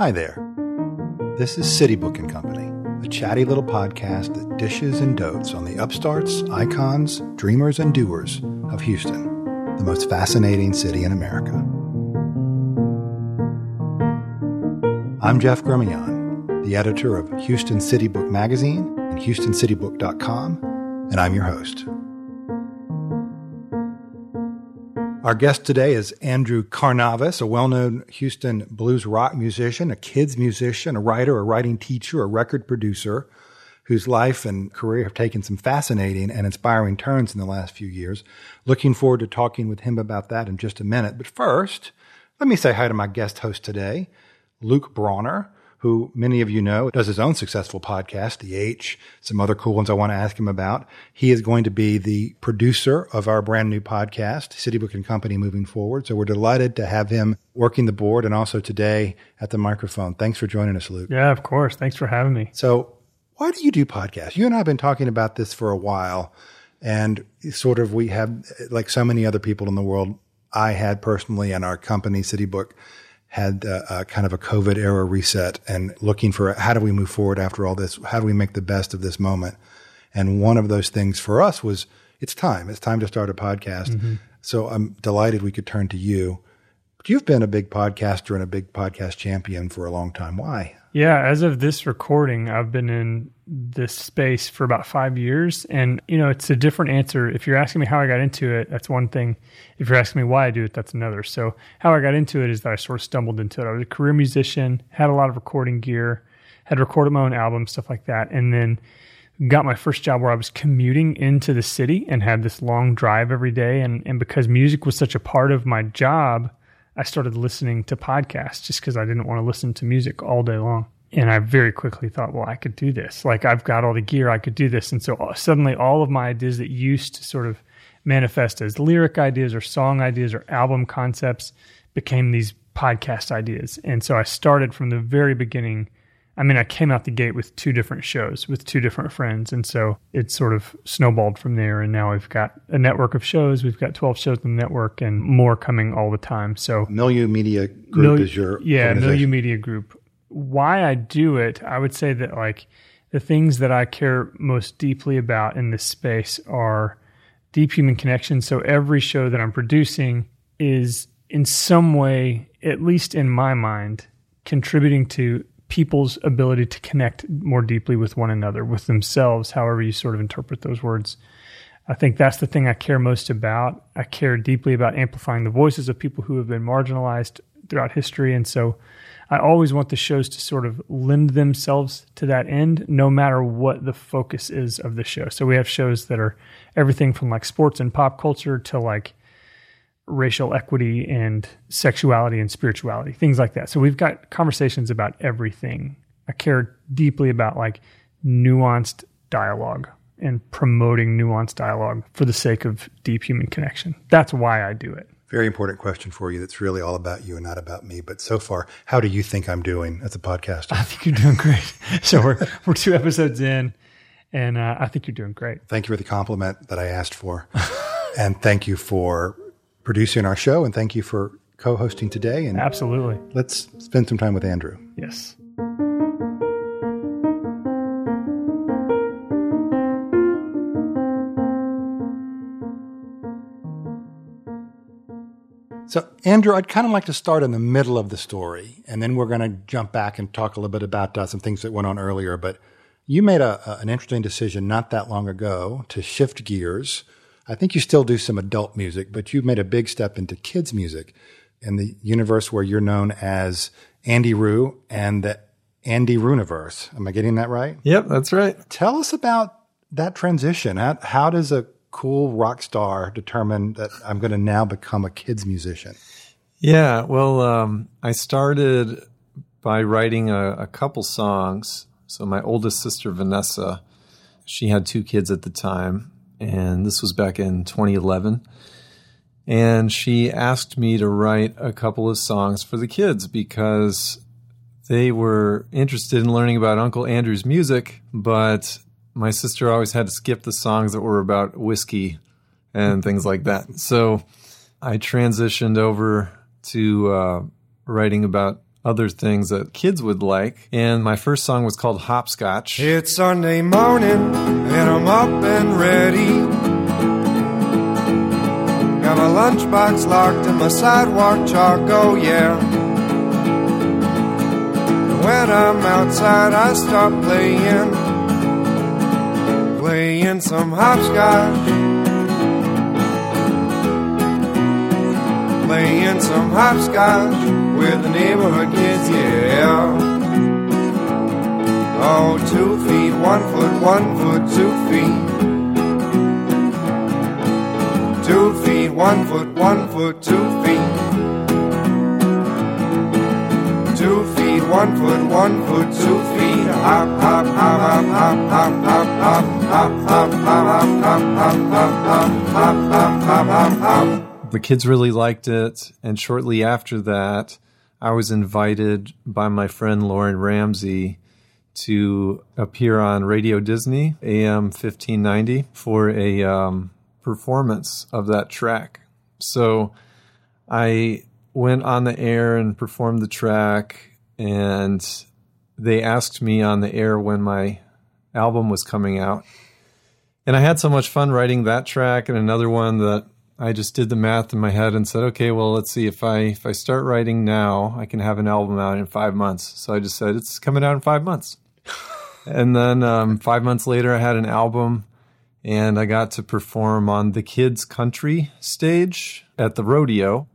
Hi there. This is City Book and Company, a chatty little podcast that dishes and dotes on the upstarts, icons, dreamers, and doers of Houston, the most fascinating city in America. I'm Jeff Gremillion, the editor of Houston City Book Magazine and HoustonCityBook.com, and I'm your host. Our guest today is Andrew Karnavas, a well known Houston blues rock musician, a kids musician, a writer, a writing teacher, a record producer, whose life and career have taken some fascinating and inspiring turns in the last few years. Looking forward to talking with him about that in just a minute. But first, let me say hi to my guest host today, Luke Brawner who many of you know does his own successful podcast, The H, some other cool ones I want to ask him about. He is going to be the producer of our brand new podcast, City Book and Company, moving forward. So we're delighted to have him working the board and also today at the microphone. Thanks for joining us, Luke. Yeah, of course. Thanks for having me. So, why do you do podcasts? You and I have been talking about this for a while, and sort of we have, like so many other people in the world, I had personally and our company, City Book, had kind of a COVID era reset and looking for how do we move forward after all this? How do we make the best of this moment? And one of those things for us was it's time. It's time to start a podcast. Mm-hmm. So I'm delighted we could turn to you. You've been a big podcaster and a big podcast champion for a long time. Why? Yeah, as of this recording, I've been in this space for about five years. And, you know, it's a different answer. If you're asking me how I got into it, that's one thing. If you're asking me why I do it, that's another. So, how I got into it is that I sort of stumbled into it. I was a career musician, had a lot of recording gear, had recorded my own album, stuff like that. And then got my first job where I was commuting into the city and had this long drive every day. And, and because music was such a part of my job, I started listening to podcasts just because I didn't want to listen to music all day long. And I very quickly thought, well, I could do this. Like, I've got all the gear, I could do this. And so uh, suddenly, all of my ideas that used to sort of manifest as lyric ideas or song ideas or album concepts became these podcast ideas. And so I started from the very beginning I mean, I came out the gate with two different shows with two different friends. And so it sort of snowballed from there. And now we've got a network of shows. We've got 12 shows in the network and more coming all the time. So, Milieu Media Group is your. Yeah, Milieu Media Group. Why I do it, I would say that like the things that I care most deeply about in this space are deep human connection. So every show that I'm producing is in some way, at least in my mind, contributing to people's ability to connect more deeply with one another, with themselves, however you sort of interpret those words. I think that's the thing I care most about. I care deeply about amplifying the voices of people who have been marginalized throughout history. And so I always want the shows to sort of lend themselves to that end, no matter what the focus is of the show. So we have shows that are everything from like sports and pop culture to like racial equity and sexuality and spirituality, things like that. So we've got conversations about everything. I care deeply about like nuanced dialogue and promoting nuanced dialogue for the sake of deep human connection. That's why I do it. Very important question for you that's really all about you and not about me. But so far, how do you think I'm doing as a podcaster? I think you're doing great. so we're, we're two episodes in, and uh, I think you're doing great. Thank you for the compliment that I asked for. and thank you for producing our show, and thank you for co-hosting today. And absolutely, let's spend some time with Andrew. Yes. So, Andrew, I'd kind of like to start in the middle of the story, and then we're going to jump back and talk a little bit about uh, some things that went on earlier. But you made a, a, an interesting decision not that long ago to shift gears I think you still do some adult music, but you've made a big step into kids music in the universe where you're known as Andy Roo and the Andy Rooniverse. Am I getting that right? Yep, that's right. Tell us about that transition. How, how does a cool rock star determine that I'm going to now become a kids musician? Yeah, well, um, I started by writing a, a couple songs. So my oldest sister Vanessa, she had two kids at the time, and this was back in 2011. And she asked me to write a couple of songs for the kids because they were interested in learning about Uncle Andrew's music, but my sister always had to skip the songs that were about whiskey and things like that. So I transitioned over to uh, writing about other things that kids would like. And my first song was called Hopscotch. It's Sunday morning and I'm up and ready. Got my lunchbox locked and my sidewalk chalk, oh yeah. When I'm outside, I start playing, playing some hopscotch. Playing some hopscotch with the neighborhood kids, yeah. Oh, two feet, one foot, one foot, two feet. Two feet, one foot, one foot, two feet. Two feet, one foot, one foot, two feet. Hop, hop, hop, hop, hop, hop, hop, hop, hop, hop, hop, hop, hop, hop, hop, hop, hop, hop, hop, hop. The kids really liked it, and shortly after that, I was invited by my friend Lauren Ramsey to appear on Radio Disney AM 1590 for a um, performance of that track. So I went on the air and performed the track, and they asked me on the air when my album was coming out. And I had so much fun writing that track and another one that I just did the math in my head and said, okay, well, let's see if I if I start writing now, I can have an album out in five months. So I just said it's coming out in five months. and then um, five months later, I had an album, and I got to perform on the kids' country stage at the rodeo.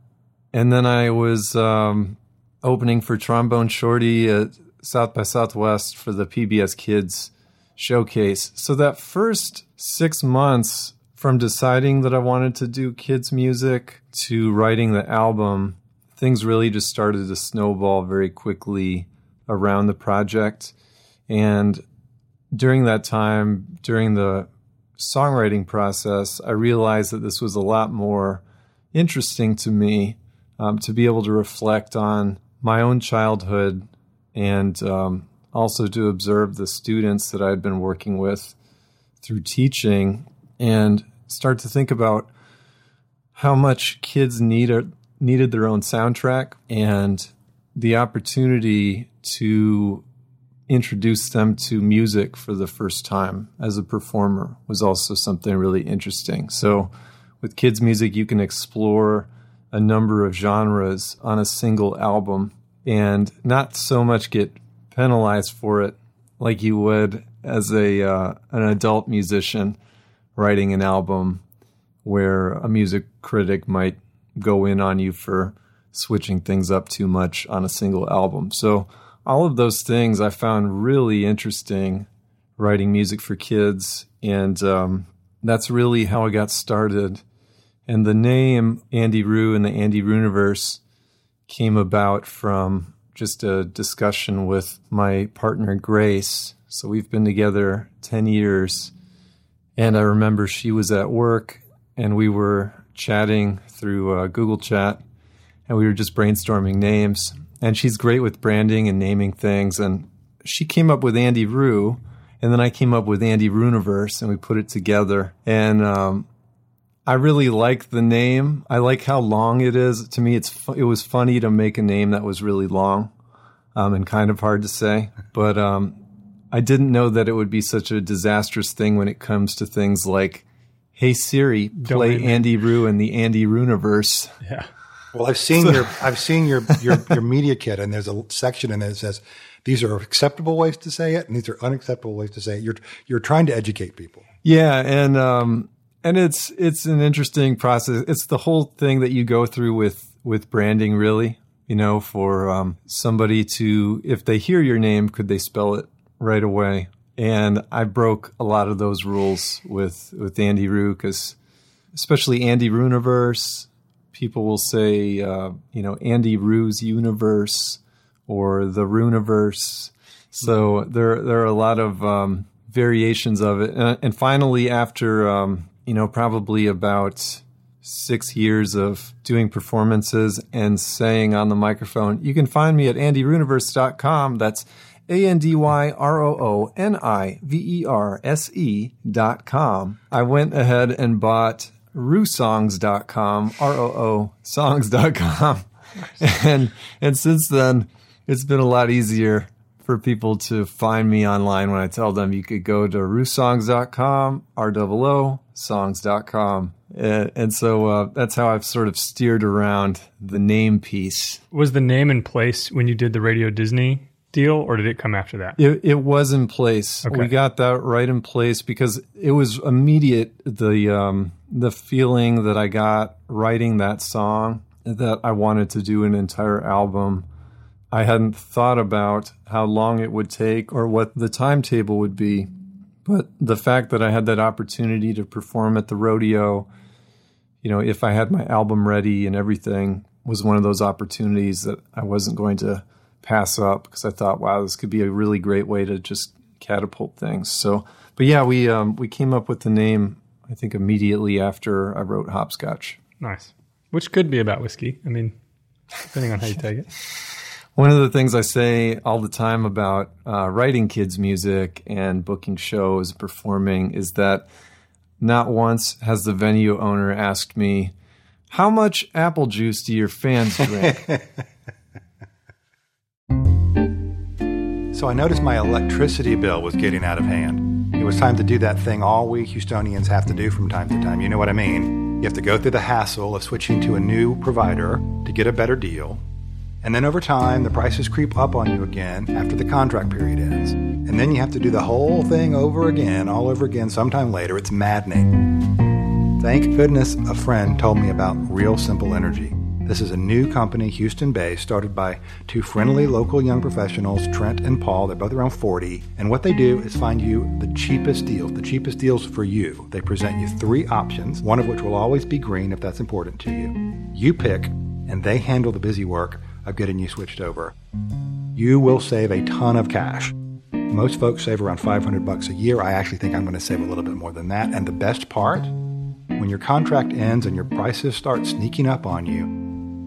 And then I was um, opening for Trombone Shorty at South by Southwest for the PBS Kids showcase. So that first six months from deciding that I wanted to do kids' music to writing the album, things really just started to snowball very quickly around the project. And during that time, during the songwriting process, I realized that this was a lot more interesting to me um, to be able to reflect on my own childhood and um, also to observe the students that I had been working with through teaching and start to think about how much kids need a, needed their own soundtrack and the opportunity to introduce them to music for the first time as a performer was also something really interesting. So, with kids' music, you can explore a number of genres on a single album and not so much get penalized for it like you would as a uh, an adult musician writing an album where a music critic might go in on you for switching things up too much on a single album. So, all of those things I found really interesting writing music for kids. And um, that's really how I got started. And the name Andy Roo and the Andy Rooniverse came about from just a discussion with my partner, Grace. So we've been together 10 years and I remember she was at work and we were chatting through uh, Google Chat and we were just brainstorming names. And she's great with branding and naming things. And she came up with Andy Roo. And then I came up with Andy Rooniverse and we put it together. And um, I really like the name. I like how long it is. To me, it's fu- it was funny to make a name that was really long um, and kind of hard to say. But um, I didn't know that it would be such a disastrous thing when it comes to things like, "Hey Siri, play Andy Roo in the Andy Rooniverse." Yeah. Well, I've seen your I've seen your, your your media kit, and there's a section in it that says these are acceptable ways to say it, and these are unacceptable ways to say it. You're you're trying to educate people. Yeah, and um, and it's it's an interesting process. It's the whole thing that you go through with with branding, really. You know, for um, somebody to if they hear your name, could they spell it right away. And I broke a lot of those rules with with Andy Roo because, especially Andy Rooniverse, people will say, uh, you know, Andy Roo's universe or the Rooniverse. So there there are a lot of um, variations of it. And, and finally, after um, you know, probably about six years of doing performances and saying on the microphone, you can find me at andyrooniverse.com. That's a N D Y R O O N I V E R S E dot com. I went ahead and bought roosongs.com, R O O songs.com. and and since then it's been a lot easier for people to find me online when I tell them you could go to roosongs.com, R-O-O, songs.com. And, and so uh, that's how I've sort of steered around the name piece. Was the name in place when you did the Radio Disney deal, or did it come after that? It, it was in place. Okay. We got that right in place because it was immediate. The um, the feeling that I got writing that song that I wanted to do an entire album. I hadn't thought about how long it would take or what the timetable would be, but the fact that I had that opportunity to perform at the rodeo, you know, if I had my album ready and everything, was one of those opportunities that I wasn't going to pass up because I thought, wow, this could be a really great way to just catapult things. So, but yeah, we um, we came up with the name. I think immediately after I wrote Hopscotch. Nice. Which could be about whiskey. I mean, depending on how you take it. One of the things I say all the time about uh, writing kids' music and booking shows, performing, is that not once has the venue owner asked me, How much apple juice do your fans drink? So I noticed my electricity bill was getting out of hand. It was time to do that thing all we Houstonians have to do from time to time. You know what I mean? You have to go through the hassle of switching to a new provider to get a better deal. And then over time, the prices creep up on you again after the contract period ends. And then you have to do the whole thing over again, all over again, sometime later. It's maddening. Thank goodness a friend told me about Real Simple Energy. This is a new company, Houston based, started by two friendly local young professionals, Trent and Paul. They're both around 40. And what they do is find you the cheapest deals, the cheapest deals for you. They present you three options, one of which will always be green if that's important to you. You pick, and they handle the busy work of getting you switched over. You will save a ton of cash. Most folks save around 500 bucks a year. I actually think I'm going to save a little bit more than that. And the best part, when your contract ends and your prices start sneaking up on you,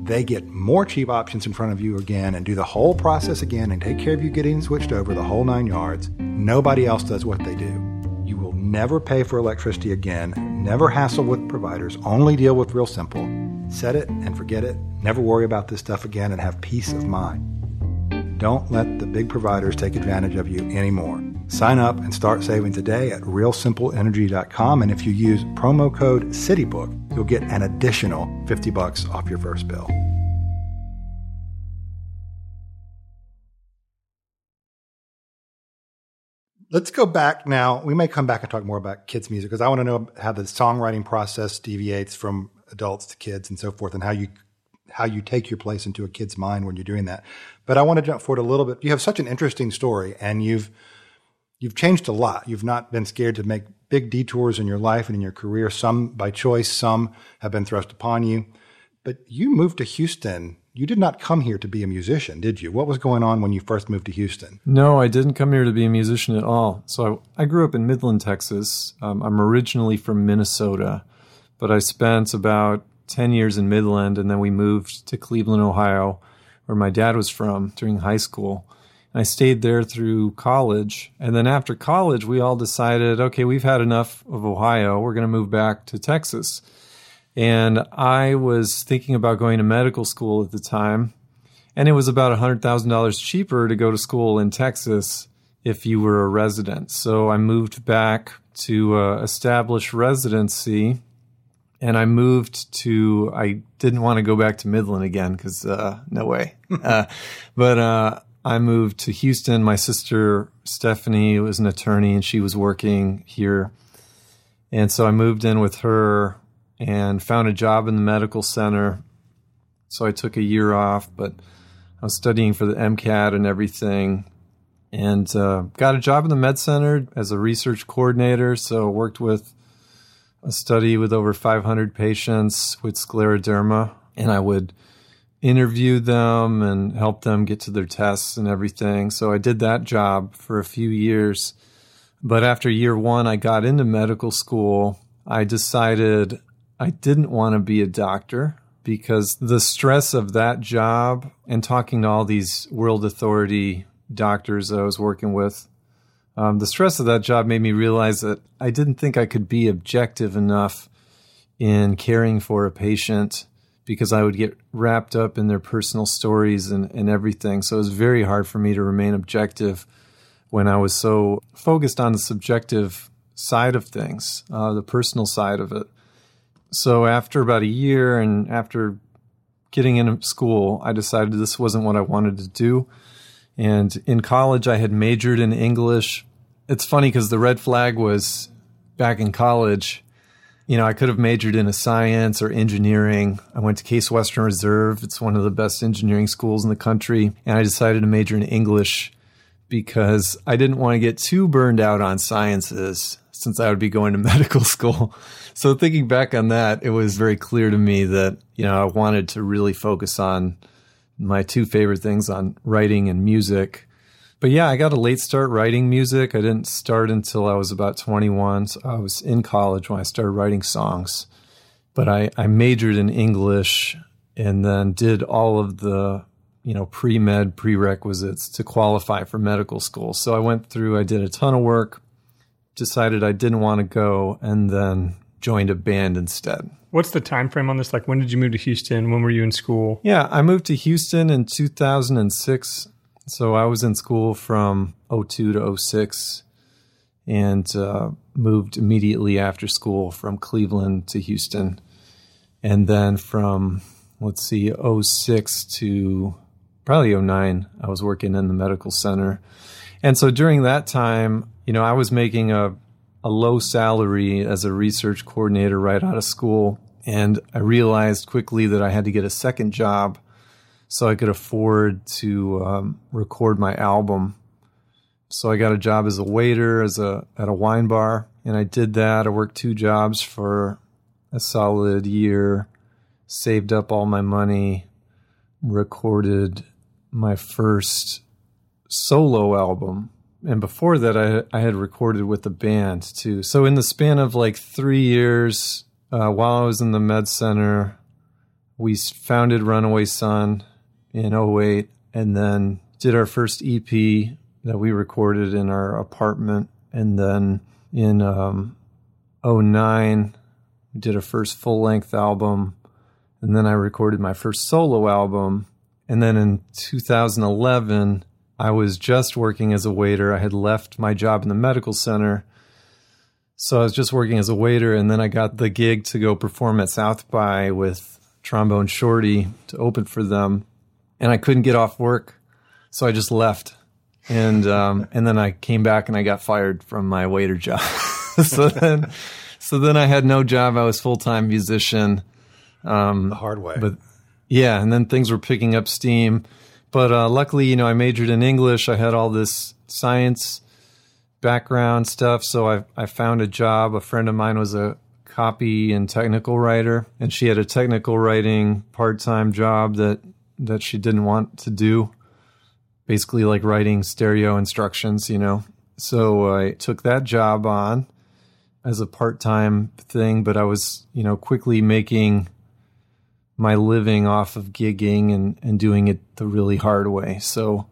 they get more cheap options in front of you again and do the whole process again and take care of you getting switched over the whole nine yards. Nobody else does what they do. You will never pay for electricity again, never hassle with providers, only deal with Real Simple. Set it and forget it. Never worry about this stuff again and have peace of mind. Don't let the big providers take advantage of you anymore. Sign up and start saving today at realsimpleenergy.com and if you use promo code CITYBOOK, you'll get an additional 50 bucks off your first bill. Let's go back now. We may come back and talk more about kids' music because I want to know how the songwriting process deviates from adults to kids and so forth, and how you how you take your place into a kid's mind when you're doing that. But I want to jump forward a little bit. You have such an interesting story, and you've you've changed a lot. You've not been scared to make big detours in your life and in your career. Some by choice, some have been thrust upon you. But you moved to Houston. You did not come here to be a musician, did you? What was going on when you first moved to Houston? No, I didn't come here to be a musician at all. So I, I grew up in Midland, Texas. Um, I'm originally from Minnesota, but I spent about 10 years in Midland and then we moved to Cleveland, Ohio, where my dad was from during high school. I stayed there through college. And then after college, we all decided, okay, we've had enough of Ohio. We're going to move back to Texas. And I was thinking about going to medical school at the time. And it was about $100,000 cheaper to go to school in Texas if you were a resident. So I moved back to uh, establish residency. And I moved to, I didn't want to go back to Midland again because uh, no way. uh, but uh, I moved to Houston. My sister Stephanie was an attorney and she was working here. And so I moved in with her and found a job in the medical center. So I took a year off, but I was studying for the MCAT and everything and uh, got a job in the med center as a research coordinator. So worked with a study with over 500 patients with scleroderma, and I would interview them and help them get to their tests and everything. So I did that job for a few years. But after year one, I got into medical school. I decided I didn't want to be a doctor because the stress of that job and talking to all these world authority doctors that I was working with, um, the stress of that job made me realize that I didn't think I could be objective enough in caring for a patient because I would get wrapped up in their personal stories and, and everything. So it was very hard for me to remain objective when I was so focused on the subjective side of things, uh, the personal side of it. So after about a year and after getting into school, I decided this wasn't what I wanted to do. And in college, I had majored in English. It's funny because the red flag was back in college. You know, I could have majored in a science or engineering. I went to Case Western Reserve. It's one of the best engineering schools in the country. And I decided to major in English because I didn't want to get too burned out on sciences since I would be going to medical school. So thinking back on that, it was very clear to me that, you know, I wanted to really focus on my two favorite things on writing and music. But yeah, I got a late start writing music. I didn't start until I was about 21. So I was in college when I started writing songs. But I, I majored in English and then did all of the you know pre-med prerequisites to qualify for medical school. So I went through I did a ton of work, decided I didn't want to go and then joined a band instead. What's the time frame on this? Like when did you move to Houston? When were you in school? Yeah, I moved to Houston in 2006. So I was in school from 02 to 06 and uh, moved immediately after school from Cleveland to Houston. And then from, let's see, 06 to probably 09, I was working in the medical center. And so during that time, you know, I was making a, a low salary as a research coordinator right out of school. And I realized quickly that I had to get a second job so I could afford to um, record my album. So I got a job as a waiter as a at a wine bar, and I did that. I worked two jobs for a solid year, saved up all my money, recorded my first solo album. And before that, I, I had recorded with a band too. So, in the span of like three years, uh, while I was in the med center, we founded Runaway Sun in 08 and then did our first EP that we recorded in our apartment. And then in um, 09, we did a first full length album. And then I recorded my first solo album. And then in 2011, I was just working as a waiter. I had left my job in the medical center. So I was just working as a waiter. And then I got the gig to go perform at South by with Trombone Shorty to open for them and I couldn't get off work, so I just left. And um, and then I came back and I got fired from my waiter job. so then, so then I had no job. I was full time musician. Um, the hard way. But yeah, and then things were picking up steam. But uh, luckily, you know, I majored in English. I had all this science background stuff, so I I found a job. A friend of mine was a copy and technical writer, and she had a technical writing part time job that that she didn't want to do, basically like writing stereo instructions, you know. So I took that job on as a part time thing, but I was, you know, quickly making my living off of gigging and, and doing it the really hard way. So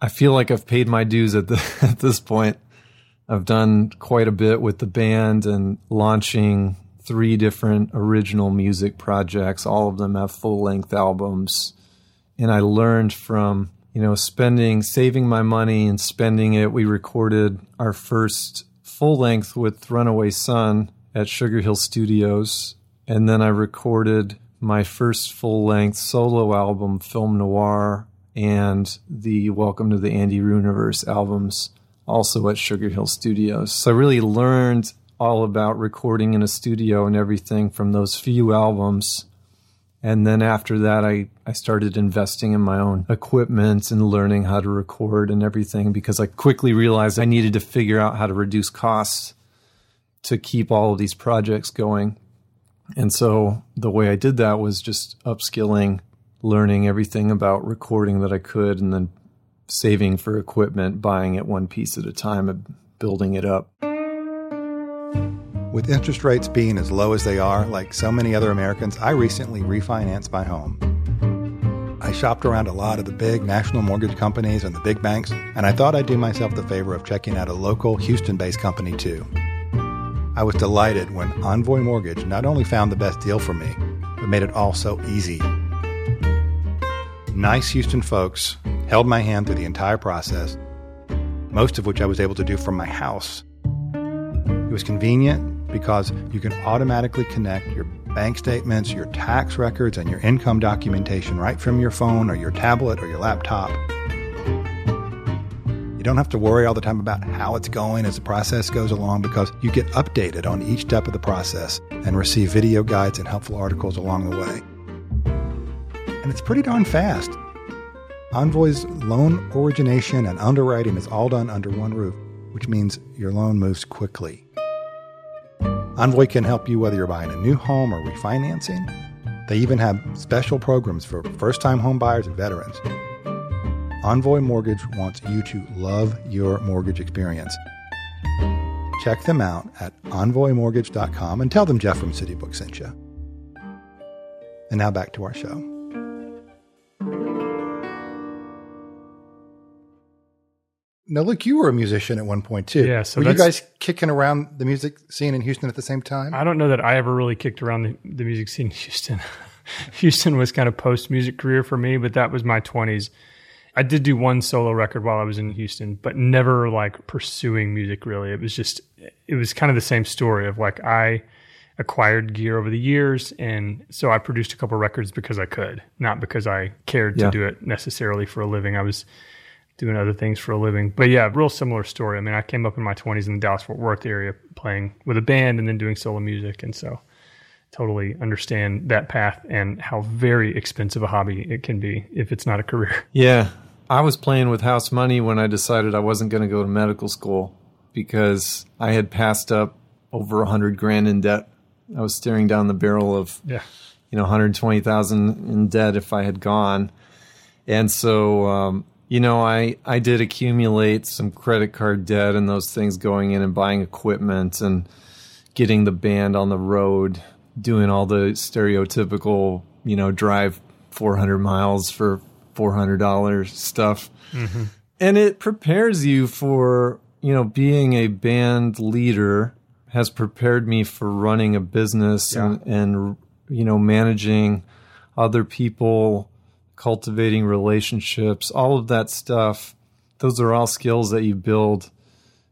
I feel like I've paid my dues at the at this point. I've done quite a bit with the band and launching three different original music projects. All of them have full length albums and I learned from you know spending saving my money and spending it. We recorded our first full length with Runaway Sun at Sugar Hill Studios, and then I recorded my first full length solo album, Film Noir, and the Welcome to the Andy Rooniverse albums, also at Sugar Hill Studios. So I really learned all about recording in a studio and everything from those few albums and then after that, I, I started investing in my own equipment and learning how to record and everything because I quickly realized I needed to figure out how to reduce costs to keep all of these projects going. And so the way I did that was just upskilling, learning everything about recording that I could, and then saving for equipment, buying it one piece at a time and building it up. With interest rates being as low as they are, like so many other Americans, I recently refinanced my home. I shopped around a lot of the big national mortgage companies and the big banks, and I thought I'd do myself the favor of checking out a local Houston based company too. I was delighted when Envoy Mortgage not only found the best deal for me, but made it all so easy. Nice Houston folks held my hand through the entire process, most of which I was able to do from my house. It was convenient because you can automatically connect your bank statements, your tax records, and your income documentation right from your phone or your tablet or your laptop. You don't have to worry all the time about how it's going as the process goes along because you get updated on each step of the process and receive video guides and helpful articles along the way. And it's pretty darn fast. Envoy's loan origination and underwriting is all done under one roof, which means your loan moves quickly. Envoy can help you whether you're buying a new home or refinancing. They even have special programs for first time home buyers and veterans. Envoy Mortgage wants you to love your mortgage experience. Check them out at envoymortgage.com and tell them Jeff from City Book sent you. And now back to our show. Now, look, you were a musician at one point too. Yeah, so were you guys kicking around the music scene in Houston at the same time? I don't know that I ever really kicked around the, the music scene in Houston. Houston was kind of post music career for me, but that was my 20s. I did do one solo record while I was in Houston, but never like pursuing music really. It was just, it was kind of the same story of like I acquired gear over the years. And so I produced a couple records because I could, not because I cared Yeah. to do it necessarily for a living. I was doing other things for a living. But yeah, real similar story. I mean, I came up in my 20s in the Dallas Fort Worth area playing with a band and then doing solo music. And so totally understand that path and how very expensive a hobby it can be if it's not a career. Yeah. I was playing with house money when I decided I wasn't going to go to medical school because I had passed up over a hundred grand in debt. I was staring down the barrel of Yeah. you know 120,000 in debt if I had gone. And so um, you know, I I did accumulate some credit card debt and those things going in and buying equipment and getting the band on the road, doing all the stereotypical, you know, drive 400 miles for $400 stuff. Mm-hmm. And it prepares you for, you know, being a band leader has prepared me for running a business and, and, you know, managing other people, cultivating relationships, all of that stuff. Those are all skills that you build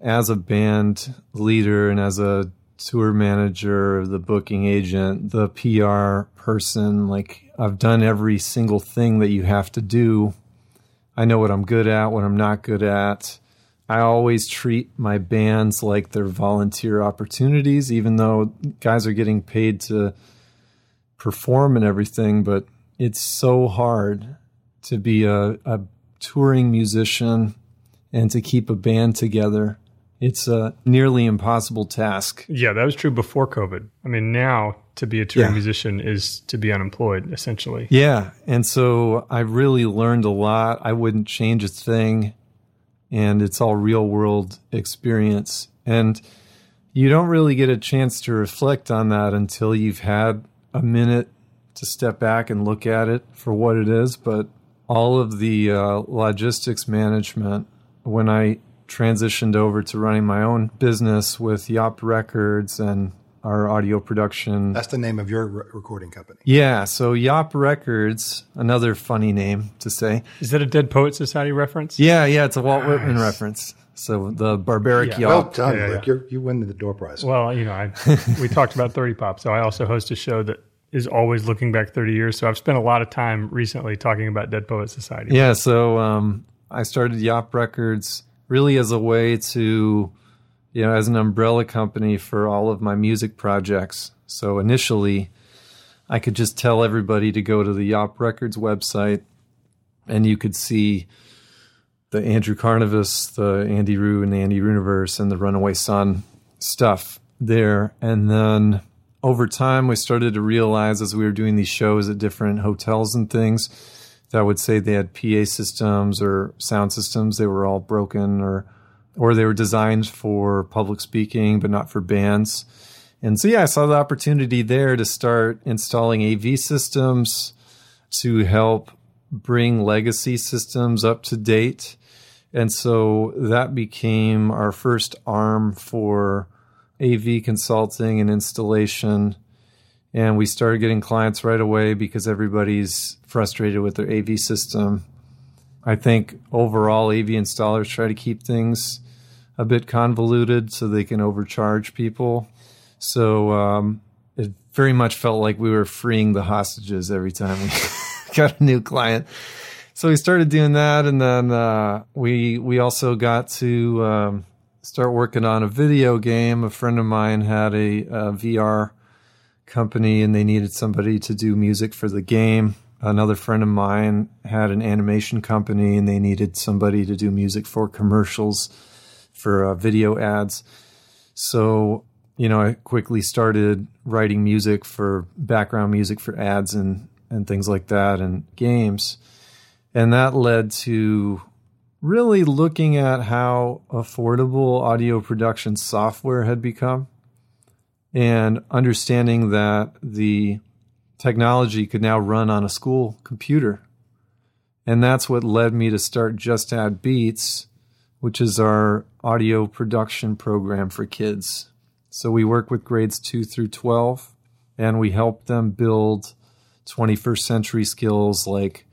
as a band leader and as a tour manager, the booking agent, the PR person. Like, I've done every single thing that you have to do. I know what I'm good at, what I'm not good at. I always treat my bands like they're volunteer opportunities, even though guys are getting paid to perform and everything. But it's so hard to be a, a touring musician and to keep a band together. It's a nearly impossible task. Yeah, that was true before COVID. I mean, now to be a touring Yeah. musician is to be unemployed, essentially. Yeah. And so I really learned a lot. I wouldn't change a thing. And it's all real world experience. And you don't really get a chance to reflect on that until you've had a minute to step back and look at it for what it is. But all of the uh, logistics management, when I transitioned over to running my own business with Yop Records and our audio production That's the name of your re- recording company. yeah, so Yop Records, another funny name to say. Is that a Dead Poet Society reference? Yeah, yeah, it's a Walt Whitman reference. So the barbaric Yeah. Well Yop. done, Yeah, Luke. yeah. You're, you win the door prize. Well, you know, I, we talked about 30 Pop, so I also host a show that is always looking back 30 years. So I've spent a lot of time recently talking about Dead Poet Society. yeah, so um, I started Yop Records really as a way to, you know, as an umbrella company for all of my music projects. So initially, I could just tell everybody to go to the Yop Records website and you could see the Andrew Karnavas, the Andy Roo and the Andy Rooniverse and the Runaway Sun stuff there. And then over time, we started to realize as we were doing these shows at different hotels and things that would say they had PA systems or sound systems. They were all broken or, or they were designed for public speaking, but not for bands. And so, yeah, I saw the opportunity there to start installing AV systems to help bring legacy systems up to date. And so that became our first arm for AV consulting and installation. And we started getting clients right away because everybody's frustrated with their AV system. I think overall, AV installers try to keep things a bit convoluted so they can overcharge people. So um, it very much felt like we were freeing the hostages every time we got a new client. So we started doing that, and then uh, we we also got to um, start working on a video game. A friend of mine had a, a VR company, and they needed somebody to do music for the game. Another friend of mine had an animation company, and they needed somebody to do music for commercials for uh, video ads. So you know, I quickly started writing music for background music for ads and and things like that and games. And that led to really looking at how affordable audio production software had become and understanding that the technology could now run on a school computer. And that's what led me to start Just Add Beats, which is our audio production program for kids. So we work with grades 2 through 12 and we help them build 21st century skills like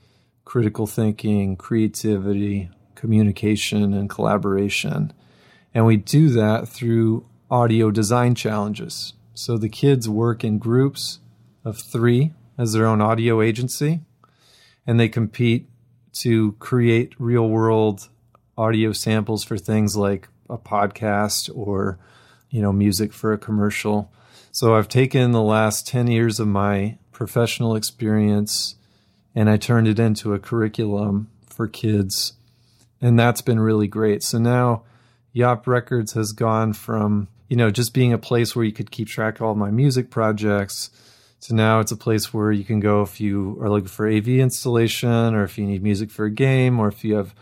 critical thinking, creativity, communication, and collaboration. And we do that through audio design challenges. So the kids work in groups of three as their own audio agency, and they compete to create real world audio samples for things like a podcast or you know music for a commercial. So I've taken the last 10 years of my professional experience and I turned it into a curriculum for kids. And that's been really great. So now Yop Records has gone from, you know, just being a place where you could keep track of all my music projects to now it's a place where you can go if you are looking for AV installation or if you need music for a game or if you have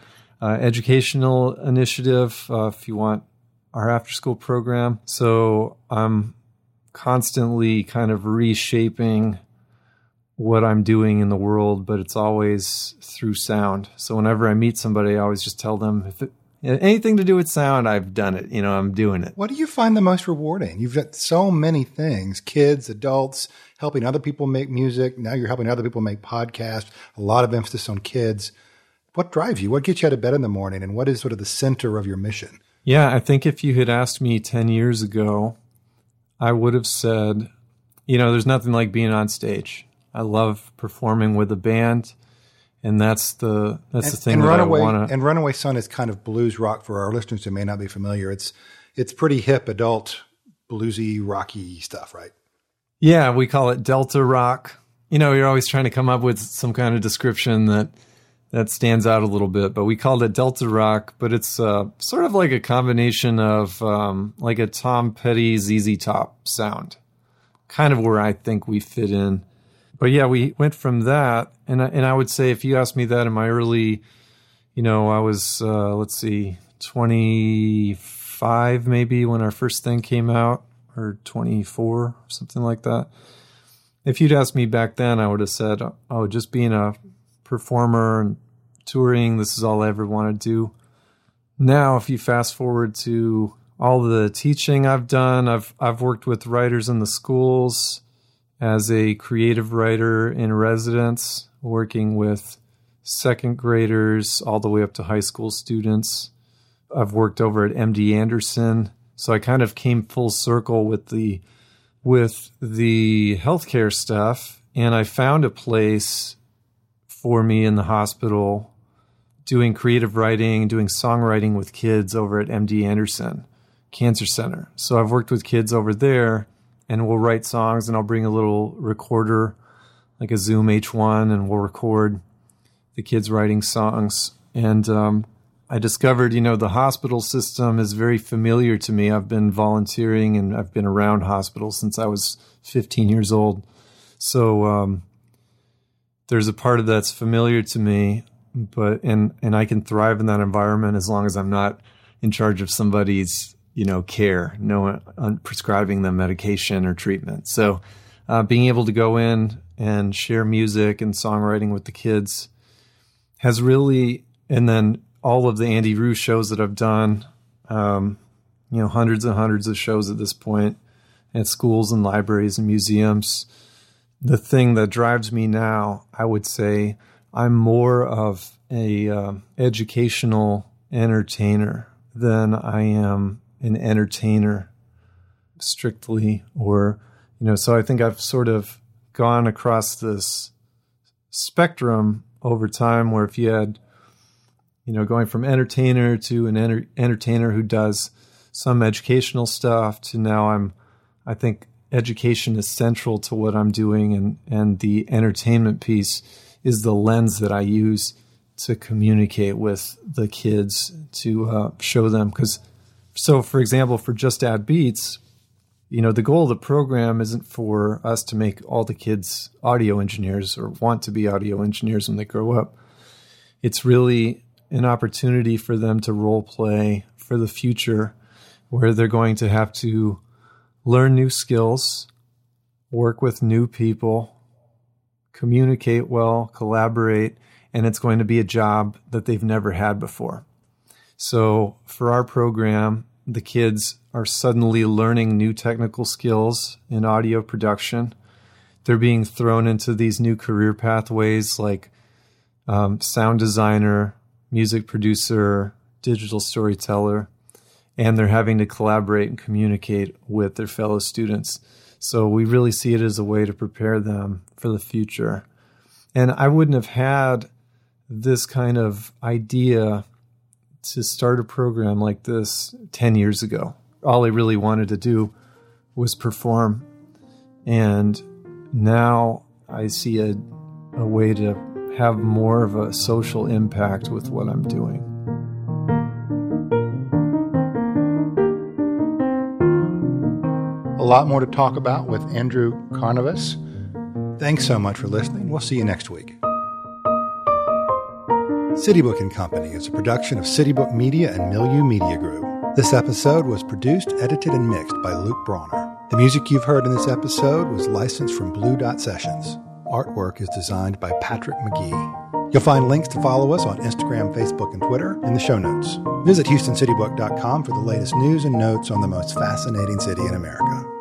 uh, educational initiative, uh, if you want our after school program. So I'm constantly kind of reshaping what I'm doing in the world, but it's always through sound. So whenever I meet somebody, I always just tell them if it, anything to do with sound, I've done it. You know, I'm doing it. What do you find the most rewarding? You've got so many things kids, adults, helping other people make music. Now you're helping other people make podcasts, a lot of emphasis on kids. What drives you? What gets you out of bed in the morning? And what is sort of the center of your mission? Yeah, I think if you had asked me 10 years ago, I would have said, you know, there's nothing like being on stage. I love performing with a band, and that's the that's and, the thing and that Runaway, I want to. And Runaway Sun is kind of blues rock for our listeners who may not be familiar. It's it's pretty hip, adult, bluesy, rocky stuff, right? Yeah, we call it Delta rock. You know, you're always trying to come up with some kind of description that that stands out a little bit, but we called it Delta rock. But it's uh, sort of like a combination of um, like a Tom Petty ZZ Top sound, kind of where I think we fit in but yeah, we went from that, and and I would say if you asked me that in my early, you know, I was uh, let's see, twenty five maybe when our first thing came out, or twenty four, something like that. If you'd asked me back then, I would have said, "Oh, just being a performer and touring, this is all I ever want to do." Now, if you fast forward to all the teaching I've done, I've I've worked with writers in the schools as a creative writer in residence, working with second graders all the way up to high school students. I've worked over at MD Anderson, so I kind of came full circle with the with the healthcare stuff, and I found a place for me in the hospital doing creative writing, doing songwriting with kids over at MD Anderson Cancer Center. So I've worked with kids over there and we'll write songs and I'll bring a little recorder like a Zoom H1 and we'll record the kids writing songs. And um, I discovered, you know, the hospital system is very familiar to me. I've been volunteering and I've been around hospitals since I was 15 years old. So um, there's a part of that's familiar to me, but and and I can thrive in that environment as long as I'm not in charge of somebody's you know, care, no prescribing them medication or treatment. So, uh, being able to go in and share music and songwriting with the kids has really, and then all of the Andy Roo shows that I've done, um, you know, hundreds and hundreds of shows at this point at schools and libraries and museums. the thing that drives me now, I would say I'm more of a uh, educational entertainer than I am an entertainer strictly or you know so I think I've sort of gone across this spectrum over time where if you had you know going from entertainer to an enter- entertainer who does some educational stuff to now I'm I think education is central to what I'm doing and and the entertainment piece is the lens that I use to communicate with the kids to uh, show them because so for example for just add beats you know the goal of the program isn't for us to make all the kids audio engineers or want to be audio engineers when they grow up it's really an opportunity for them to role play for the future where they're going to have to learn new skills work with new people communicate well collaborate and it's going to be a job that they've never had before. So, for our program, the kids are suddenly learning new technical skills in audio production. They're being thrown into these new career pathways like um, sound designer, music producer, digital storyteller, and they're having to collaborate and communicate with their fellow students. So, we really see it as a way to prepare them for the future. And I wouldn't have had this kind of idea to start a program like this 10 years ago. All I really wanted to do was perform. And now I see a, a way to have more of a social impact with what I'm doing. A lot more to talk about with Andrew Karnavas. Thanks so much for listening. We'll see you next week. Citybook and Company is a production of Citybook Media and Milieu Media Group. This episode was produced, edited, and mixed by Luke Brawner. The music you've heard in this episode was licensed from Blue Dot Sessions. Artwork is designed by Patrick Magee. You'll find links to follow us on Instagram, Facebook, and Twitter in the show notes. Visit HoustonCityBook.com for the latest news and notes on the most fascinating city in America.